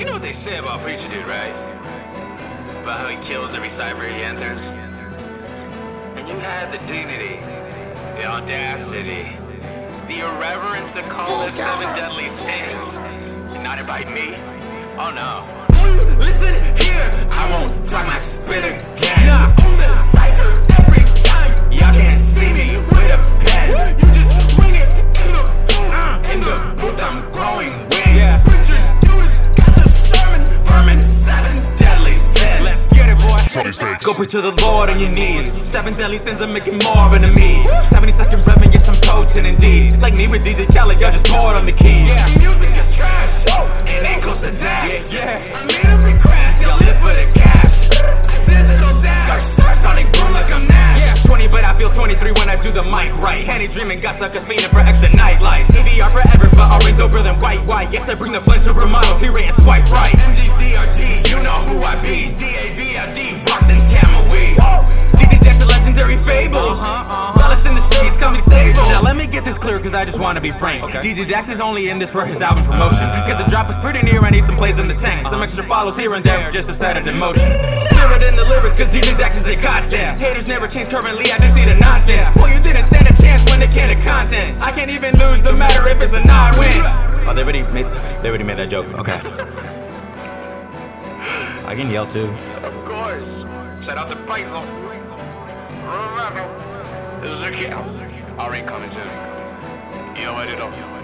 You know what they say about Preacher Dude, right? About how he kills every cipher he enters. And you had the dignity, the audacity, the irreverence to call this seven deadly sins. And not invite me? Oh no. Listen here, I won't talk Go pray to the Lord on your knees. Seven deadly sins are making more enemies. 70 second revenue, yes, I'm potent indeed. Like me with DJ Khaled, y'all just bored on the keys. Yeah, music is trash. It ain't close to Dax. Yeah, I mean to be crass, y'all live for the cash. Digital dash, sonic boom like I'm Nash. Yeah, 20, but I feel 23 when I do the mic right. Henny dreaming, got suckers feeding for extra night lights. Forever, but AURENE doper than white, white. Yes, I bring the flame supermodels, here and swipe right. MGZRD, you know who clear, cause I just wanna be frank. DJ Dax is only in this for his album promotion. Cause the drop is pretty near, I need some plays in the tank. Some extra follows here and there, just to set it in motion. Spirit in the lyrics, cause DJ Dax is a godsend. Haters never change currently, I just see the nonsense. Boy, you didn't stand a chance when it came to content. I can't even lose the matter if it's a non-win. Oh, they already made, they already made that joke. Okay. I can yell too. Of cour't. Shout out to Faisal. Remember, this is a kid. AURENE coming soon. You know